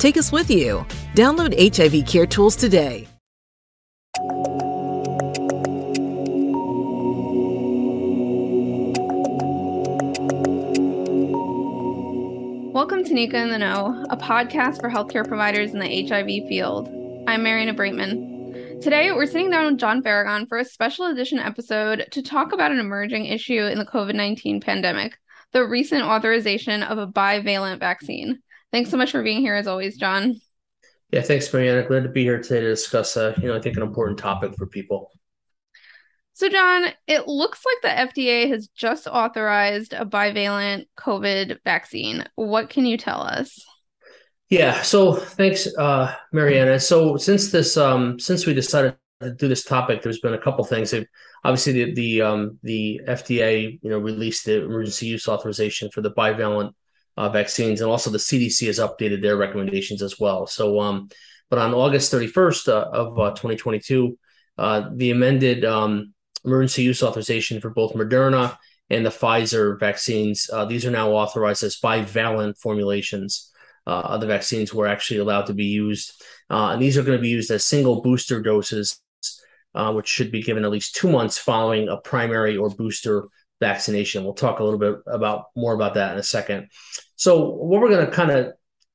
Take us with you. Download HIV Care Tools today. Welcome to NECA in the Know, a podcast for healthcare providers in the HIV field. I'm Mariana Breitman. Today, we're sitting down with John Farragon for a special edition episode to talk about an emerging issue in the COVID 19 pandemic the recent authorization of a bivalent vaccine. Thanks so much for being here, as always, John. Yeah, thanks, Mariana. Glad to be here today to discuss, uh, you know, I think an important topic for people. So, John, it looks like the FDA has just authorized a bivalent COVID vaccine. What can you tell us? Yeah, so thanks, uh, Mariana. So, since this, um, since we decided to do this topic, there's been a couple things. Obviously, the the um, the FDA, you know, released the emergency use authorization for the bivalent uh, vaccines, and also the CDC has updated their recommendations as well. So, um, but on August 31st uh, of uh, 2022, uh, the amended um, emergency use authorization for both Moderna and the Pfizer vaccines, uh, these are now authorized as bivalent formulations uh, of the vaccines were actually allowed to be used. and these are going to be used as single booster doses, which should be given at least two months following a primary or booster vaccination. We'll talk a little bit about more about that in a second. So what we're going to kind of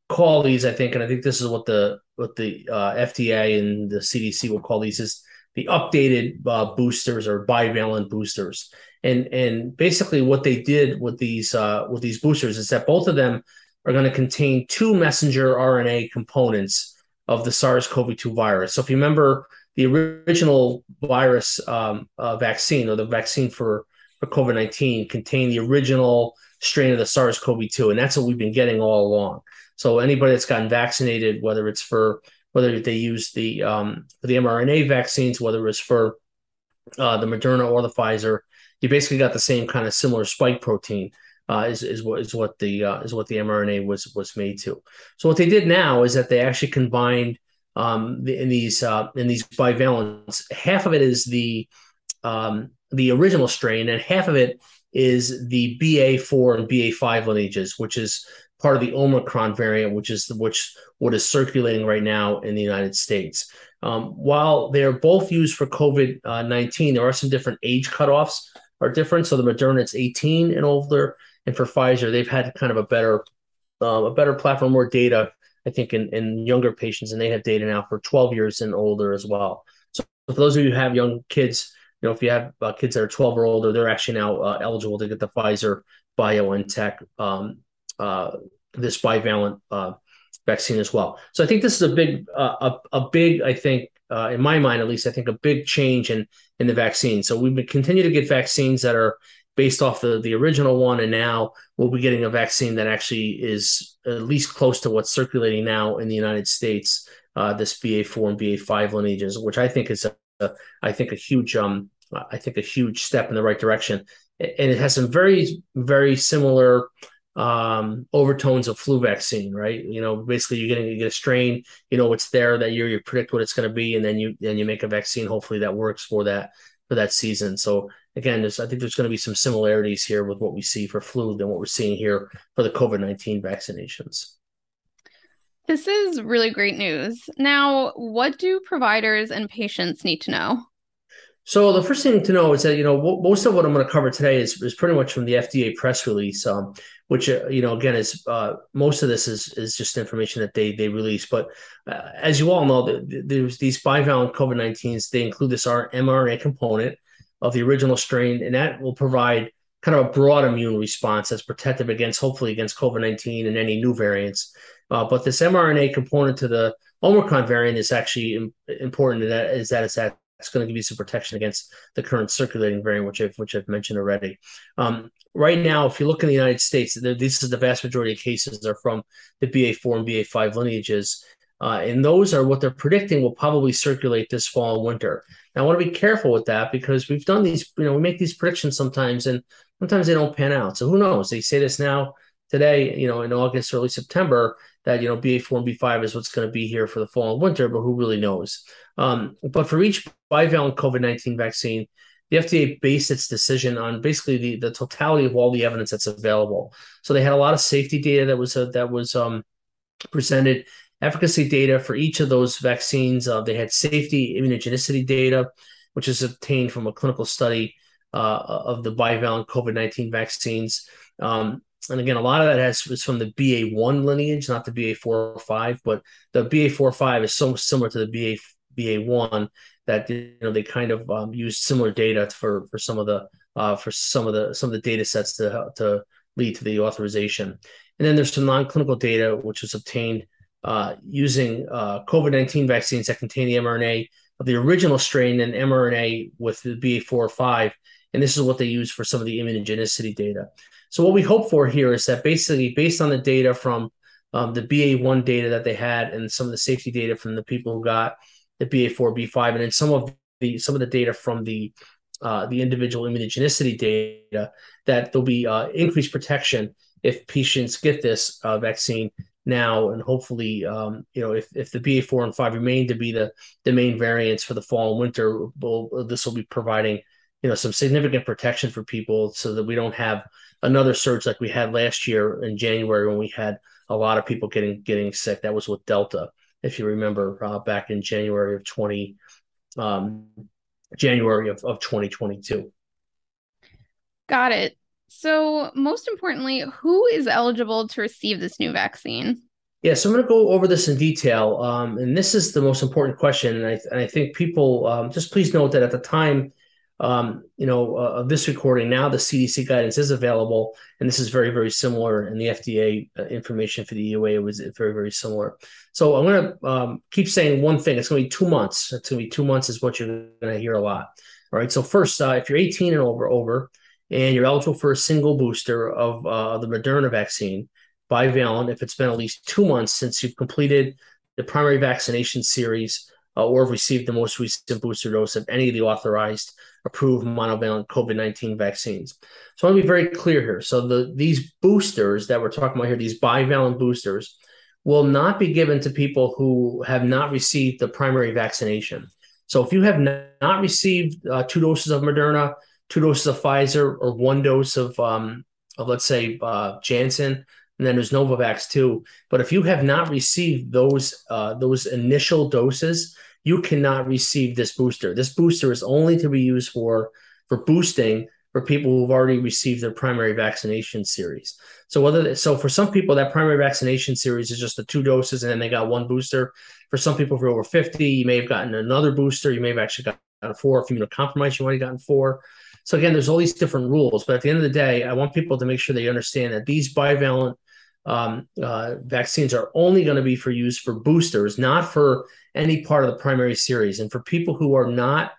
call these, I think, and I think this is what the what the uh, FDA and the CDC will call these is the updated uh, boosters or bivalent boosters. And and basically what they did with these uh, with these boosters is that both of them are going to contain two messenger RNA components of the SARS-CoV-2 virus. So if you remember the original virus um, uh, vaccine or the vaccine for COVID 19 contain the original strain of the SARS CoV 2. And that's what we've been getting all along. So anybody that's gotten vaccinated, whether it's for whether they use the um, the mRNA vaccines, whether it's for uh, the Moderna or the Pfizer, you basically got the same kind of similar spike protein. Uh, is, is what is what the uh, is what the mRNA was was made to. So what they did now is that they actually combined um, the, in these uh, in these bivalents. Half of it is the um, the original strain, and half of it is the BA4 and BA5 lineages, which is part of the Omicron variant, which is which what is circulating right now in the United States. Um, while they're both used for COVID nineteen, there are some different age cutoffs are different. So the Moderna it's eighteen and older, and for Pfizer they've had kind of a better uh, a better platform, more data. I think in, in younger patients, and they have data now for 12 years and older as well. So for those of you who have young kids, you know, if you have uh, kids that are 12 or older, they're actually now uh, eligible to get the Pfizer BioNTech um, uh, this bivalent uh, vaccine as well. So I think this is a big, uh, a, a big, I think, uh, in my mind at least, I think a big change in in the vaccine. So we've been continue to get vaccines that are based off the the original one, and now we'll be getting a vaccine that actually is at least close to what's circulating now in the United States. this BA4 and BA5 lineages, which I think is a I think a huge um I think a huge step in the right direction, and it has some very very similar um, overtones of flu vaccine, right? You know, basically you're getting you get a strain, you know, it's there that year, you predict what it's going to be, and then you then you make a vaccine, hopefully that works for that for that season. So again, there's I think there's going to be some similarities here with what we see for flu than what we're seeing here for the COVID nineteen vaccinations. This is really great news. Now, what do providers and patients need to know? So the first thing to know is that you know most of what I'm going to cover today is, is pretty much from the FDA press release, um, which uh, you know again is uh, most of this is is just information that they they release. But uh, as you all know, there's these bivalent COVID-19s. They include this mRNA component of the original strain, and that will provide kind of a broad immune response that's protective against hopefully against COVID-19 and any new variants. Uh, but this mRNA component to the Omicron variant is actually important. That is that it's it's going to give you some protection against the current circulating variant, which I've which I've mentioned already. Um, right now, if you look in the United States, this is the vast majority of cases are from the BA4 and BA5 lineages, uh, and those are what they're predicting will probably circulate this fall and winter. Now, I want to be careful with that because we've done these, you know, we make these predictions sometimes, and sometimes they don't pan out. So who knows? They say this now today, you know, in August, early September, that you know BA4 and B5 is what's going to be here for the fall and winter, but who really knows? Um, but for each bivalent COVID 19 vaccine, the FDA based its decision on basically the, the totality of all the evidence that's available. So they had a lot of safety data that was uh, that was um, presented, efficacy data for each of those vaccines. Uh, they had safety immunogenicity data, which is obtained from a clinical study uh, of the bivalent COVID 19 vaccines. Um, and again, a lot of that has is from the BA1 lineage, not the BA4 or 5, but the BA4 or 5 is so similar to the BA BA1 that you know they kind of um, used similar data for for some of the uh, for some of the some of the data sets to to lead to the authorization. And then there's some non-clinical data which was obtained uh, using uh, COVID-19 vaccines that contain the mRNA of the original strain and mRNA with the BA4 or 5. And this is what they use for some of the immunogenicity data. So what we hope for here is that basically based on the data from um, the BA1 data that they had and some of the safety data from the people who got the BA4, B5, and then some of the some of the data from the uh, the individual immunogenicity data that there'll be uh, increased protection if patients get this uh, vaccine now, and hopefully, um, you know, if, if the BA4 and 5 remain to be the the main variants for the fall and winter, will this will be providing you know some significant protection for people so that we don't have another surge like we had last year in January when we had a lot of people getting getting sick. That was with Delta if you remember uh, back in January of 20 um, January of, of 2022. Got it. So, most importantly, who is eligible to receive this new vaccine? Yeah, so I'm going to go over this in detail, um, and this is the most important question. And I, and I think people um, just please note that at the time um, you know, uh, of this recording. Now the CDC guidance is available, and this is very, very similar. And the FDA uh, information for the EUA was very, very similar. So I'm going to um, keep saying one thing. It's going to be two months. It's going to be two months is what you're going to hear a lot. All right. So first, uh, if you're 18 and over, over, and you're eligible for a single booster of uh, the Moderna vaccine, bivalent, if it's been at least two months since you've completed the primary vaccination series uh, or have received the most recent booster dose of any of the authorized approved monovalent COVID 19 vaccines. So I want to be very clear here. So the these boosters that we're talking about here, these bivalent boosters, will not be given to people who have not received the primary vaccination. So if you have not received uh, two doses of Moderna, two doses of Pfizer, or one dose of, um, of let's say uh, Janssen, and then there's Novavax too. But if you have not received those uh, those initial doses, you cannot receive this booster. This booster is only to be used for for boosting for people who've already received their primary vaccination series. So whether so for some people that primary vaccination series is just the two doses and then they got one booster. For some people for over 50, you may have gotten another booster. You may have actually gotten four. If you're immunocompromised, you might have gotten four. So again, there's all these different rules. But at the end of the day, I want people to make sure they understand that these bivalent um, uh, vaccines are only going to be for use for boosters, not for any part of the primary series. And for people who are not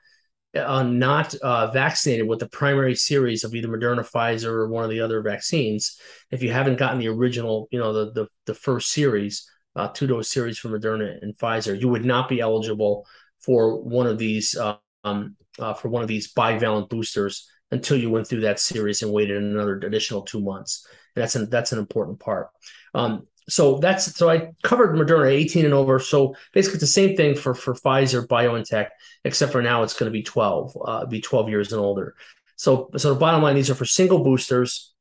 uh, not uh, vaccinated with the primary series of either Moderna, Pfizer, or one of the other vaccines, if you haven't gotten the original, you know, the the, the first series, uh, two dose series for Moderna and Pfizer, you would not be eligible for one of these um, uh, for one of these bivalent boosters until you went through that series and waited another additional two months. That's an that's an important part. Um, so that's so I covered Moderna 18 and over. So basically, it's the same thing for for Pfizer, BioNTech, except for now it's going to be 12, uh, be 12 years and older. So so the bottom line, these are for single boosters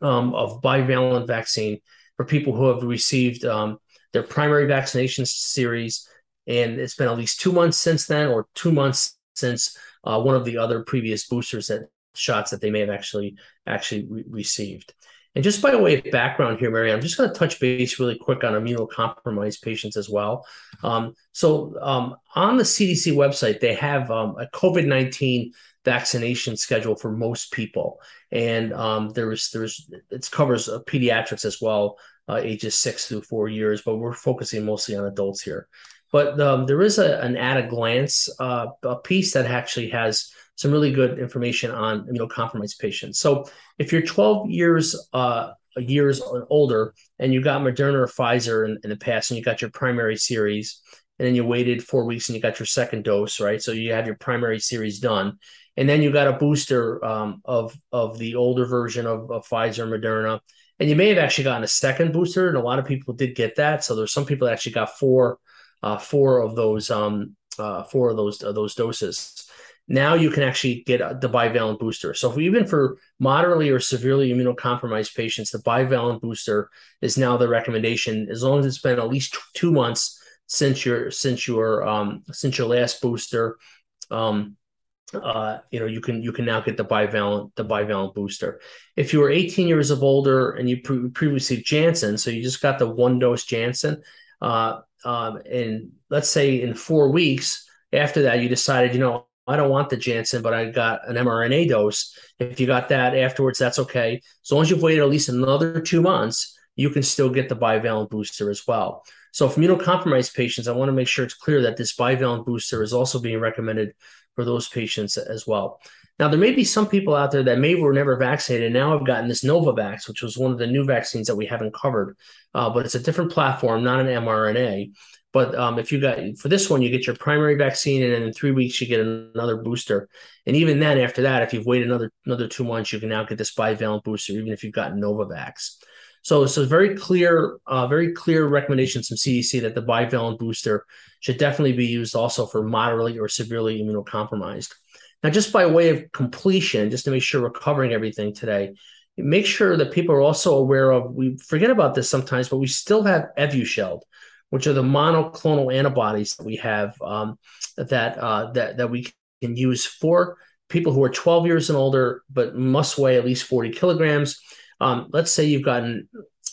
um, of bivalent vaccine for people who have received um, their primary vaccination series, and it's been at least two months since then, or two months since uh, one of the other previous boosters that shots that they may have actually actually re- received. And just by way of background here, Mary, I'm just going to touch base really quick on immunocompromised patients as well. Um, so um, on the CDC website, they have um, a COVID 19 vaccination schedule for most people, and um, there's there's it covers uh, pediatrics as well, uh, ages six through four years, but we're focusing mostly on adults here. But um, there is a, an at a glance uh, a piece that actually has some really good information on immunocompromised patients. So if you're 12 years uh, years older and you got Moderna or Pfizer in, in, the past and you got your primary series, and then you waited four weeks and you got your second dose, right? So you have your primary series done, and then you got a booster um, of of the older version of, of Pfizer Moderna, and you may have actually gotten a second booster, and a lot of people did get that. So there's some people that actually got four uh, four of those um, uh, four of those uh, those doses now you can actually get the bivalent booster. So even for moderately or severely immunocompromised patients, the bivalent booster is now the recommendation as long as it's been at least two months since your since your um, since your last booster. Um, uh, you know you can you can now get the bivalent the bivalent booster. If you were 18 years of older and you pre- previously Janssen, so you just got the one dose Janssen, uh, um, and let's say in four weeks after that you decided you know I don't want the Janssen, but I got an mRNA dose. If you got that afterwards, that's okay. As long as you've waited at least another two months, you can still get the bivalent booster as well. So, for immunocompromised patients, I want to make sure it's clear that this bivalent booster is also being recommended for those patients as well. Now, there may be some people out there that maybe were never vaccinated and now have gotten this Novavax, which was one of the new vaccines that we haven't covered, uh, but it's a different platform, not an mRNA. But um, if you got for this one, you get your primary vaccine, and then in three weeks you get another booster. And even then, after that, if you've waited another another two months, you can now get this bivalent booster, even if you've got Novavax. So, so very clear, uh, very clear recommendations from CDC that the bivalent booster should definitely be used also for moderately or severely immunocompromised. Now, just by way of completion, just to make sure we're covering everything today, make sure that people are also aware of. We forget about this sometimes, but we still have Evusheld which are the monoclonal antibodies that we have um, that uh, that that we can use for people who are 12 years and older but must weigh at least 40 kilograms. Um, let's say you've gotten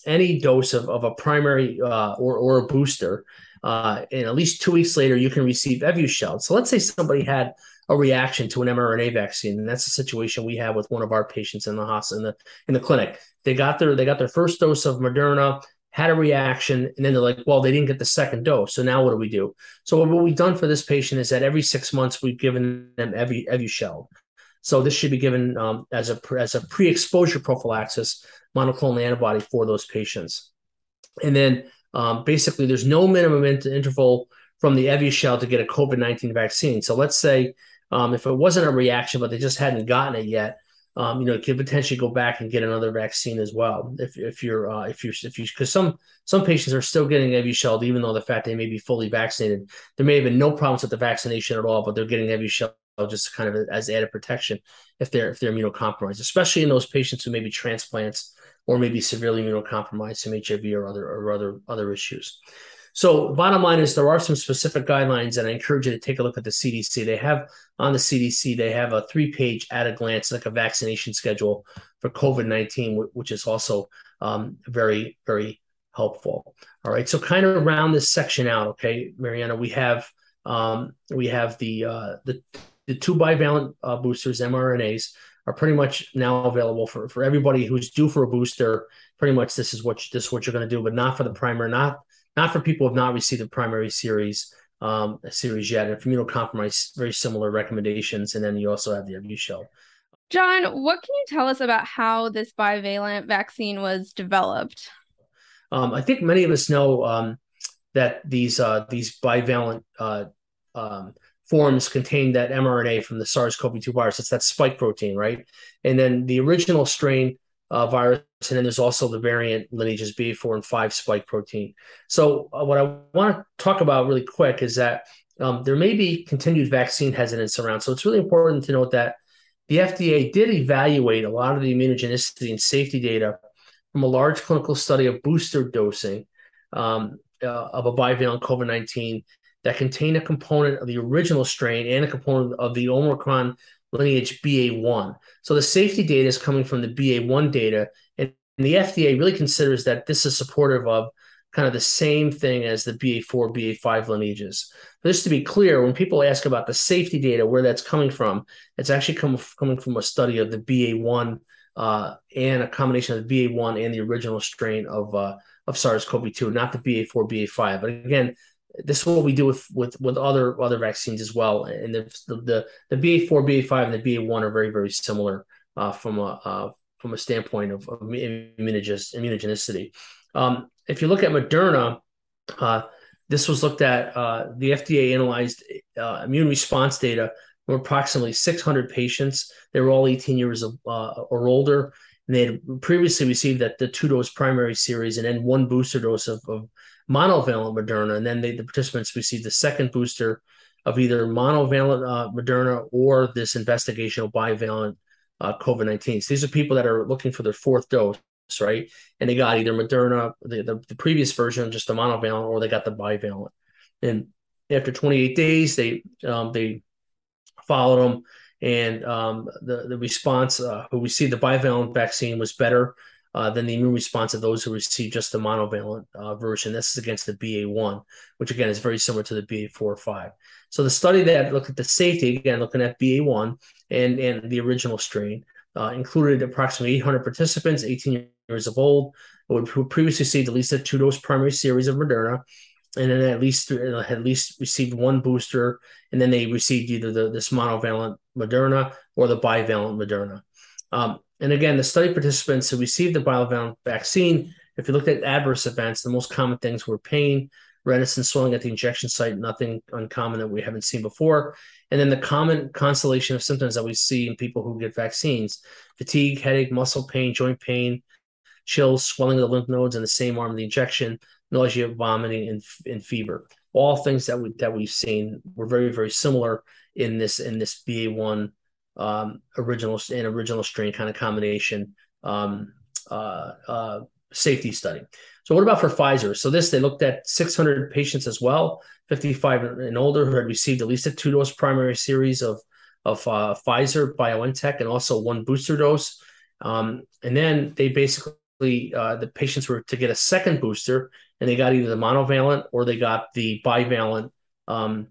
any dose of, of a primary uh, or or a booster, uh, and at least two weeks later you can receive Evusheld. So let's say somebody had a reaction to an mRNA vaccine, and that's the situation we have with one of our patients in the hospital in the in the clinic. They got their they got their first dose of Moderna had a reaction, and then they're like, well, they didn't get the second dose. So now what do we do? So what we've done for this patient is that every six months we've given them every Evusheld. So this should be given um, as a as a pre-exposure prophylaxis monoclonal antibody for those patients. And then um, basically, there's no minimum interval from the Evusheld to get a COVID nineteen vaccine. So let's say um, if it wasn't a reaction, but they just hadn't gotten it yet, um, you know, could potentially go back and get another vaccine as well. If if you're uh, if you're if you because some some patients are still getting heavy Evusheld even though the fact they may be fully vaccinated. There may have been no problems with the vaccination at all, but they're getting heavy Evusheld just kind of as added protection if they're if they're immunocompromised, especially in those patients who may be transplants or maybe severely immunocompromised from HIV or other or other other issues. So, bottom line is there are some specific guidelines, and I encourage you to take a look at the CDC. They have on the CDC, they have a three page at a glance, like a vaccination schedule for COVID 19, which is also um, very, very helpful. All right. So, kind of round this section out, okay, Mariana, we have. Um, we have the uh, the the two bivalent uh, boosters, mRNAs, are pretty much now available for, for everybody who's due for a booster. Pretty much, this is what this is what you're going to do, but not for the primer, not not for people who have not received a primary series um, series yet. And for immunocompromised, very similar recommendations. And then you also have the Evusheld. John, what can you tell us about how this bivalent vaccine was developed? Um, I think many of us know um, that these uh, these bivalent uh, um, forms contain that mRNA from the SARS-CoV-2 virus. It's that spike protein, right? And then the original strain uh, virus, and then there's also the variant lineages B4 and 5 spike protein. So, uh, what I want to talk about really quick is that um, there may be continued vaccine hesitance around. So, it's really important to note that the FDA did evaluate a lot of the immunogenicity and safety data from a large clinical study of booster dosing um, uh, of a bivalent COVID 19 that contained a component of the original strain and a component of the Omicron lineage BA1. So the safety data is coming from the BA1 data, and the FDA really considers that this is supportive of kind of the same thing as the BA4, BA5 lineages. Just to be clear, when people ask about the safety data, where that's coming from, it's actually come, coming from a study of the BA1 uh, and a combination of the BA1 and the original strain of uh, of SARS-CoV-2, not the BA4, BA5. But again, this is what we do with with with other other vaccines as well. And the the the BA4, BA5, and the BA1 are very very similar uh, from a uh, from a standpoint of, of immunogenicity. Um, if you look at Moderna, uh, this was looked at. Uh, the FDA analyzed uh, immune response data from approximately 600 patients. They were all 18 years of, uh, or older. And they had previously received that the two dose primary series and then one booster dose of, of monovalent Moderna. And then they, the participants received the second booster of either monovalent uh, Moderna or this investigational bivalent uh, COVID 19. So these are people that are looking for their fourth dose, right? And they got either Moderna, the, the, the previous version, just the monovalent, or they got the bivalent. And after 28 days, they um, they followed them, and um, the the response uh, who received the bivalent vaccine was better uh, than the immune response of those who received just the monovalent uh, version. This is against the BA1, which again is very similar to the BA4 or 5. So the study that looked at the safety, again, looking at BA1 and, and the original strain, uh, included approximately 800 participants, 18 years of old, who previously received at least a two dose primary series of Moderna, and then at least uh, at least received one booster, and then they received either the, this monovalent Moderna or the bivalent Moderna. Um, and again, the study participants who received the bivalent vaccine, if you looked at adverse events, the most common things were pain, redness, and swelling at the injection site, nothing uncommon that we haven't seen before. And then the common constellation of symptoms that we see in people who get vaccines fatigue, headache, muscle pain, joint pain, chills, swelling of the lymph nodes in the same arm of the injection, nausea, vomiting, and, and fever. All things that we that we've seen were very very similar in this in this BA one um, original and original strain kind of combination um, uh, uh, safety study. So what about for Pfizer? So this they looked at 600 patients as well, 55 and older who had received at least a two dose primary series of of uh, Pfizer BioNTech and also one booster dose. Um, and then they basically uh, the patients were to get a second booster, and they got either the monovalent or they got the bivalent um,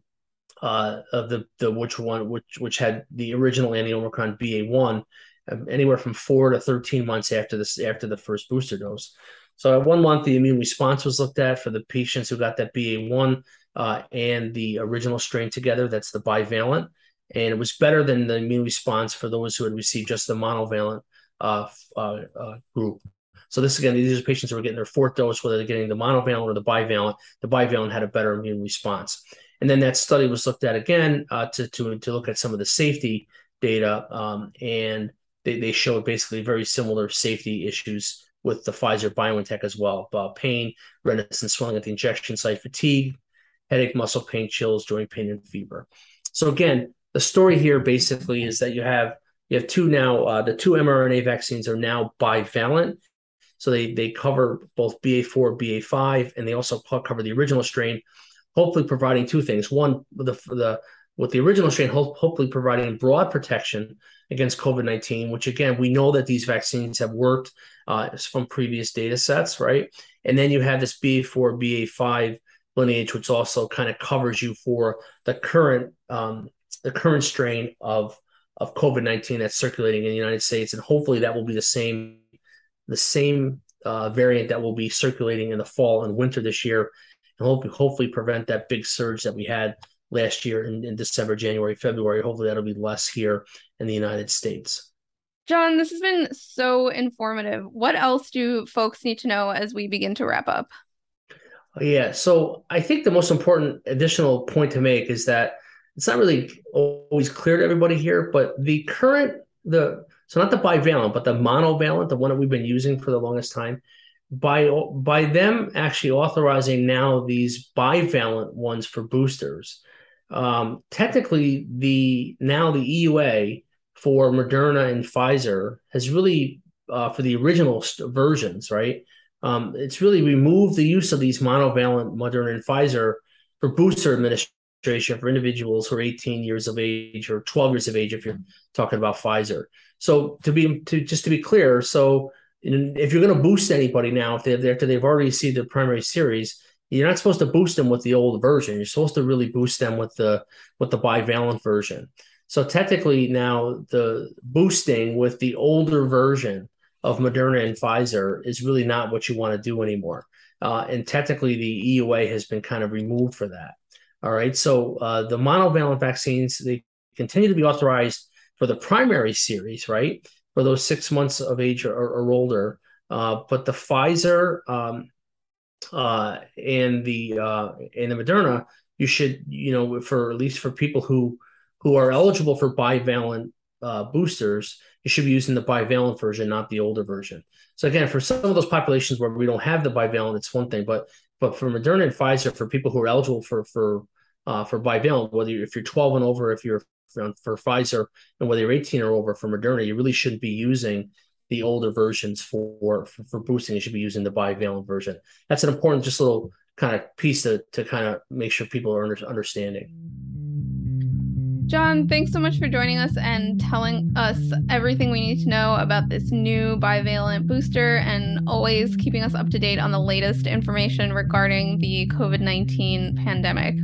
uh, of the the which one which which had the original anti Omicron BA one, um, anywhere from four to thirteen months after this after the first booster dose. So at one month, the immune response was looked at for the patients who got that BA one uh, and the original strain together. That's the bivalent, and it was better than the immune response for those who had received just the monovalent uh, uh, uh group. So this again, these are patients who are getting their fourth dose, whether they're getting the monovalent or the bivalent. The bivalent had a better immune response. And then that study was looked at again uh, to, to, to look at some of the safety data. Um, and they, they showed basically very similar safety issues with the Pfizer BioNTech as well about pain, redness and swelling at the injection site, fatigue, headache, muscle pain, chills, joint pain, and fever. So again, the story here basically is that you have you have two now. Uh, the two mRNA vaccines are now bivalent, so they they cover both BA4, BA5, and they also cover the original strain hopefully providing two things. One, the the with the original strain, hopefully providing broad protection against COVID 19, which again, we know that these vaccines have worked uh, from previous data sets, right? And then you have this BA4, BA5 lineage, which also kind of covers you for the current um, the current strain of of COVID 19 that's circulating in the United States. And hopefully that will be the same the same uh, variant that will be circulating in the fall and winter this year and hope, hopefully prevent that big surge that we had last year in, in December, January, February. Hopefully that'll be less here in the United States. John, this has been so informative. What else do folks need to know as we begin to wrap up? Yeah, so I think the most important additional point to make is that it's not really always clear to everybody here, but the current the so not the bivalent, but the monovalent, the one that we've been using for the longest time, by by them actually authorizing now these bivalent ones for boosters. Um, technically, the now the EUA for Moderna and Pfizer has really uh, for the original st- versions, right? Um, it's really removed the use of these monovalent Moderna and Pfizer for booster administration for individuals who are 18 years of age or 12 years of age if you're talking about Pfizer. So to be to just to be clear, so if you're going to boost anybody now, if they after they've already seen the primary series, you're not supposed to boost them with the old version. You're supposed to really boost them with the with the bivalent version. So technically now the boosting with the older version of Moderna and Pfizer is really not what you want to do anymore. Uh, and technically the EUA has been kind of removed for that. All right. So uh, the monovalent vaccines, they continue to be authorized for the primary series, right? For those six months of age or, or older. Uh, but the Pfizer um, uh, and the uh, and the Moderna, you should, you know, for at least for people who who are eligible for bivalent uh, boosters, you should be using the bivalent version, not the older version. So again, for some of those populations where we don't have the bivalent, it's one thing, but but for Moderna and Pfizer, for people who are eligible for for uh, for bivalent, whether if you're 12 and over, if you're for, for Pfizer, and whether you're 18 or over for Moderna, you really shouldn't be using the older versions for, for, for boosting. You should be using the bivalent version. That's an important, just little kind of piece to to kind of make sure people are under, understanding. John, thanks so much for joining us and telling us everything we need to know about this new bivalent booster and always keeping us up to date on the latest information regarding the COVID 19 pandemic.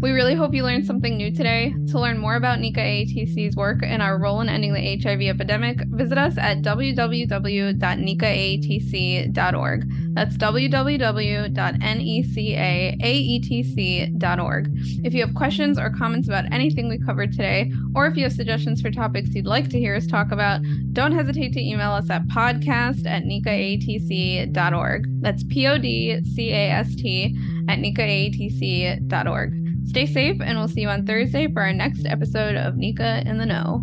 We really hope you learned something new today. To learn more about NECA AETC's work and our role in ending the HIV epidemic, visit us at www.nicaatc.org. That's www.necaatc.org. If you have questions or comments about anything we covered today, or if you have suggestions for topics you'd like to hear us talk about, don't hesitate to email us at podcast at nicaatc.org. That's P O D C A S T at nicaatc.org. Stay safe, and we'll see you on Thursday for our next episode of NECA in the Know.